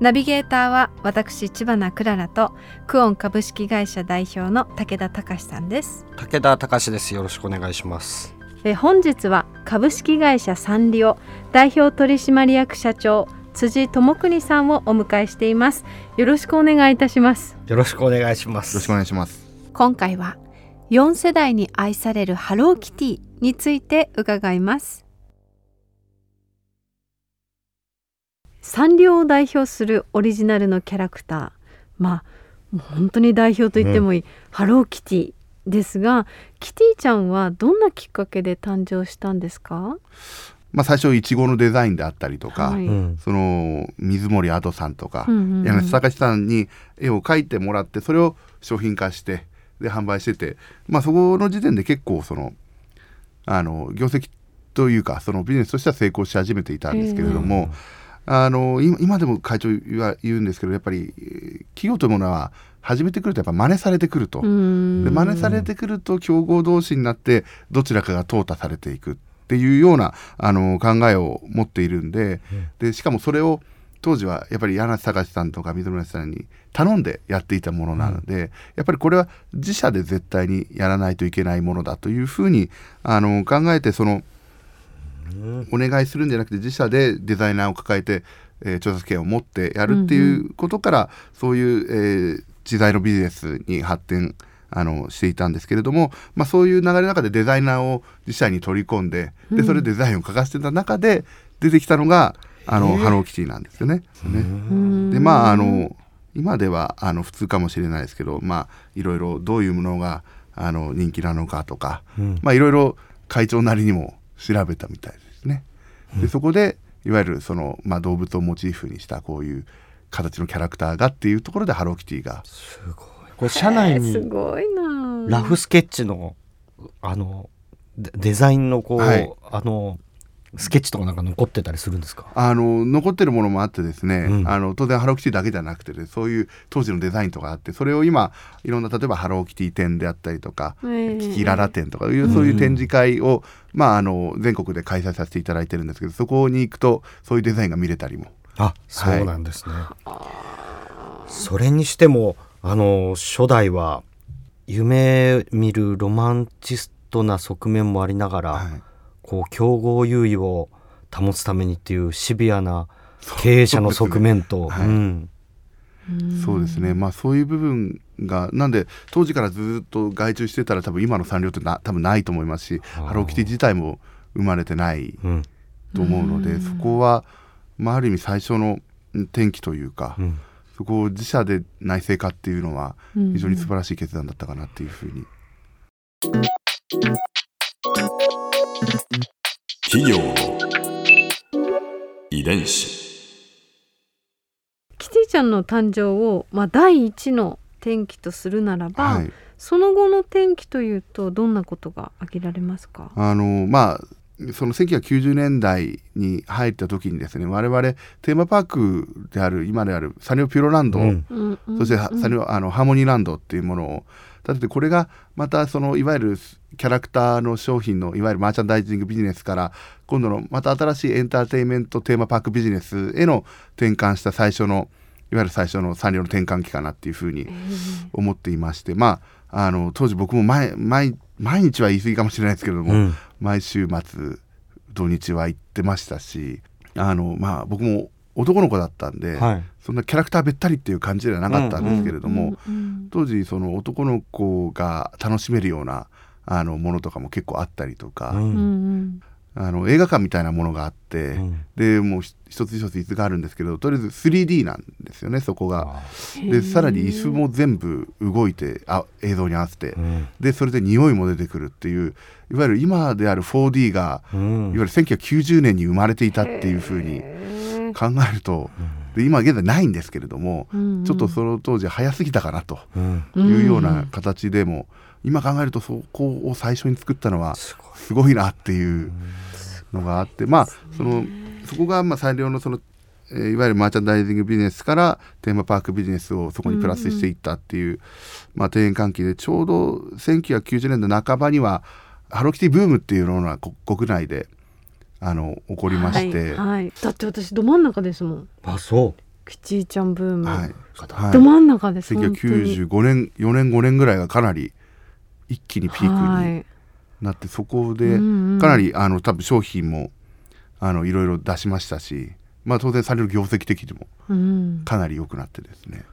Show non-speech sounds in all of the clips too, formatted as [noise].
ナビゲーターは私千葉なクララとクオン株式会社代表の武田隆さんです。武田隆です。よろしくお願いします。え本日は株式会社サンリオ代表取締役社長辻智邦さんをお迎えしています。よろしくお願いいたします。よろしくお願いします。よろしくお願いします。今回は4世代に愛されるハローキティについて伺いますサンリオを代表するオリジナルのキャラクター。まあ本当に代表と言ってもいい、ハローキティですがキティちゃんはどんなきっかけで誕生したんですか？まあ最初いちごのデザインであったりとか、はい。うん。その水森アドさんとか、うんうんうん。柳瀬隆さんに絵を描いてもらってそれを商品化してで販売してて、まあそこの時点で結構そのあの業績というかそのビジネスとしては成功し始めていたんですけれども、あの今今でも会長は言うんですけどやっぱりえー企業というものは始めてくるとやっぱ真似されてくると。うん。で真似されてくると競合同士になってどちらかが淘汰されていくっていうようなあの考えを持っているんで,、でしかもそれを当時はやっぱり柳瀬隆さんとか水村さんに頼んでやっていたものなので、やっぱりこれは自社で絶対にやらないといけないものだというふうにあの考えてそのお願いするんじゃなくて自社でデザイナーを抱えて、えー調査権を持ってやるっていうことから、そういう、えー時代のビジネスに発展あのしていたんですけれども、まあ、そういう流れの中でデザイナーを自社に取り込んででそれでデザインを書かせてた中で出てきたのがあのハローキティなんですよね。ね。でまああの今ではあの普通かもしれないですけどまあいろいろどういうものがあの人気なのかとか、まあいろいろ会長なりにも調べたみたいですね。でそこでいわゆるその、まあ、動物をモチーフにしたこういう形のキャラクターがっていうところでハローキティがこれ社内にごいな。ラフスケッチのあのデデザインのこう、はい。あのスケッチとかなんか残ってたりするんですか？あの残ってるものもあってですね、うん。あの当然ハローキティだけじゃなくてねそういう当時のデザインとかあってそれを今いろんな例えばハローキティ展であったりとか、ええ。キキララ展とかいうそういう展示会を、まあ、あの全国で開催させていただいてるんですけどそこに行くとそういうデザインが見れたりも。あそうなんですね、それにしてもあの初代は夢見るロマンチストな側面もありながら、はいこう競合優位を保つためにっていうシビアな経営者の側面と、はいうん。そうですね。まあそういう部分がなんで当時からずっと外注してたら多分今の産業ってな多分ないと思いますしハローキティ自体も生まれてないうん。と思うのでそこは、まあ、ある意味最初のうん転機というか、うん。そこを自社で内製化っていうのはうん。非常に素晴らしい決断だったかなっていうふうに、企業の遺伝子。キティちゃんの誕生を、まあ、第一の転機とするならば、はい、その後の転機というとどんなことが挙げられますか？あのまあその1990年代に入った時にですね我々テーマパークである今であるサニオピューロランド、うん。そしてはサニオあのハーモニーランドっていうものを立ててこれがまたそのいわゆるキャラクターの商品のいわゆるマーチャンダイジングビジネスから今度のまた新しいエンターテインメントテーマパークビジネスへの転換した最初のいわゆる最初のサンリオの転換期かなっていうふうに思っていましてまああの当時僕も毎毎毎日は言い過ぎかもしれないですけれども、うん。毎週末土日は行ってましたしあのまあ僕も男の子だったんで、はい。そんなキャラクターべったりっていう感じではなかったんですけれども、うんうん当時その男の子が楽しめるようなあのものとかも結構あったりとか、うん。あの映画館みたいなものがあって、うん。でもうひ一つ一つ椅子があるんですけどとりあえず 3D なんですよねそこが。でさらに椅子も全部動いてあ映像に合わせて、うん。でそれで匂いも出てくるっていういわゆる今である 4D が、うん。いわゆる1990年に生まれていたっていうふうに考えると、で今現在ないんですけれども、うんうん。ちょっとその当時早すぎたかなとうん。いうような形でも、今考えるとそこを最初に作ったのはすごいなっていうのがあってまあそのそこがまあ最良のその、えーいわゆるマーチャンダイジングビジネスからテーマパークビジネスをそこにプラスしていったっていう、まあ、庭園関係でちょうど1990年代半ばにはハローキティブームっていうのがこ国内であの起こりまして、はいはい。だって私ど真ん中ですもん。あそう。キティちゃんブーム、はい。はいど真ん中です本当に。1995年4年5年ぐらいがかなり一気にピークにはい。なってそこでうんうん。かなりあの多分商品もあのいろいろ出しましたし、まあ、当然される業績的にもうん。かなり良くなってですね。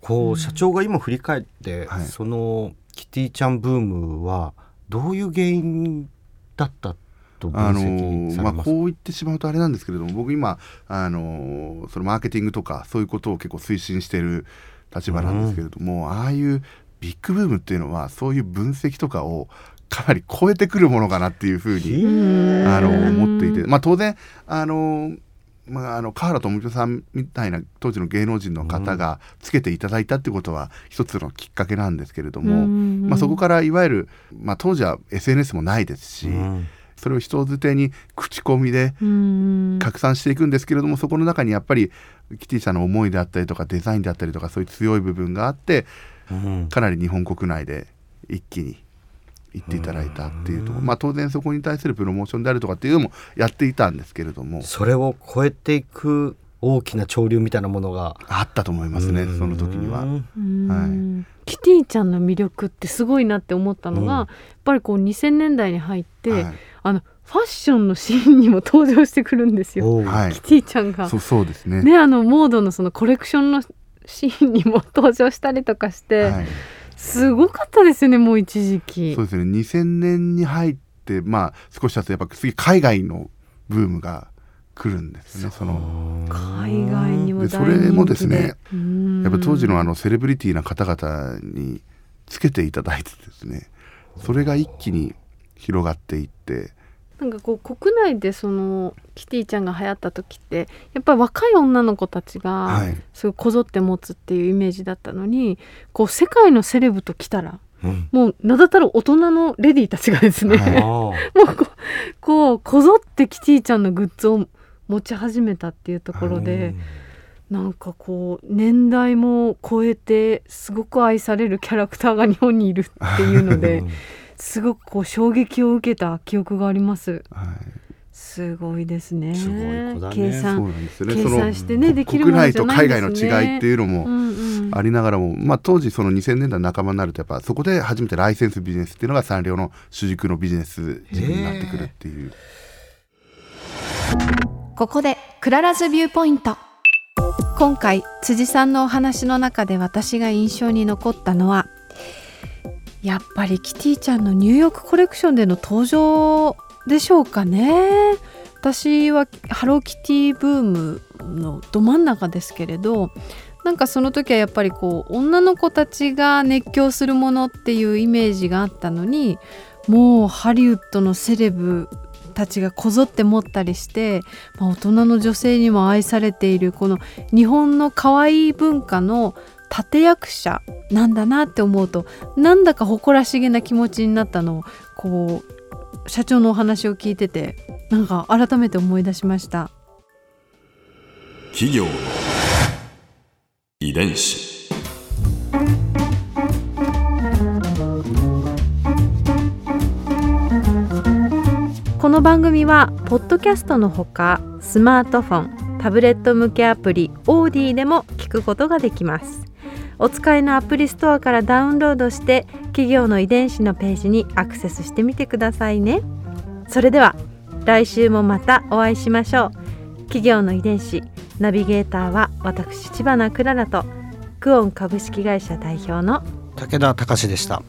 こう社長が今振り返って、はい。そのキティちゃんブームはどういう原因だったと分あのまあ、こう言ってしまうとあれなんですけれども僕今あのそのマーケティングとかそういうことを結構推進している立場なんですけれども、ああいうビッグブームっていうのはそういう分析とかをかなり超えてくるものかなっていうふうにうん。あの思っていて、まあ、当然あの、まあ、あの河原智美さんみたいな当時の芸能人の方がつけていただいたってことは一つのきっかけなんですけれども、うん。まあ、そこからいわゆる、まあ、当時は SNS もないですし、うんそれを人づてに口コミでうん。拡散していくんですけれども、そこの中にやっぱりキティさんの思いであったりとかデザインであったりとかそういう強い部分があってうん。かなり日本国内で一気に行っていただいたっていうとまあ、当然そこに対するプロモーションであるとかっていうのもやっていたんですけれども。それを超えていく大きな潮流みたいなものが。あったと思いますねその時には。うん。うんキティちゃんの魅力ってすごいなって思ったのが、うん。やっぱりこう2000年代に入って、はいあのファッションのシーンにも登場してくるんですよ。キティちゃんが。そうそうですね。ねあのモードのそのコレクションのシーンにも登場したりとかして、はい、すごかったですよねもう一時期。そう。ですね。2000年に入ってまあ少し経つとやっぱ次海外のブームが来るんですねその。海外にも大人気ででそれもですねうんやっぱ当時のあのセレブリティな方々につけていただいてですねそれが一気に広がっていって。なんかこう国内でそのキティちゃんが流行った時ってやっぱり若い女の子たちがはい。すごいこぞって持つっていうイメージだったのにこう世界のセレブと来たらうん。もう名だたる大人のレディーたちがですね、はい。あ [laughs] もうこうこうこぞってキティちゃんのグッズを持ち始めたっていうところーで、なんかこう年代も超えてすごく愛されるキャラクターが日本にいるっていうので [laughs] すごくこう衝撃を受けた記憶があります。はいすごいですね。すごい子だねそう計算、なんですよね計その算してねできる国もの内と海じゃないです外ね。の違いっていうのもうんうんありながらも、まあ、当時その2000年代半ばになるとやっぱそこで初めてライセンスビジネスっていうのがサンリオの主軸のビジネス軸になってくるっていう。ここで Clara's Viewpoint 今回辻さんのお話の中で私が印象に残ったのはやっぱりキティちゃんのニューヨークコレクションでの登場でしょうかね。私はハローキティブームのど真ん中ですけれどなんかその時はやっぱりこう女の子たちが熱狂するものっていうイメージがあったのにもうハリウッドのセレブたちがこぞって持ったりして、まあ、大人の女性にも愛されているこの日本の可愛い文化の立役者なんだなって思うとなんだか誇らしげな気持ちになったのをこう社長のお話を聞いててなんか改めて思い出しました。企業の遺伝子この番組はポッドキャストのほかスマートフォンタブレット向けアプリオーディでも聞くことができますお使いのアプリストアからダウンロードして企業の遺伝子のページにアクセスしてみてくださいね。それでは来週もまたお会いしましょう。企業の遺伝子ナビゲーターは私千葉なクララとクオン株式会社代表の武田隆でした。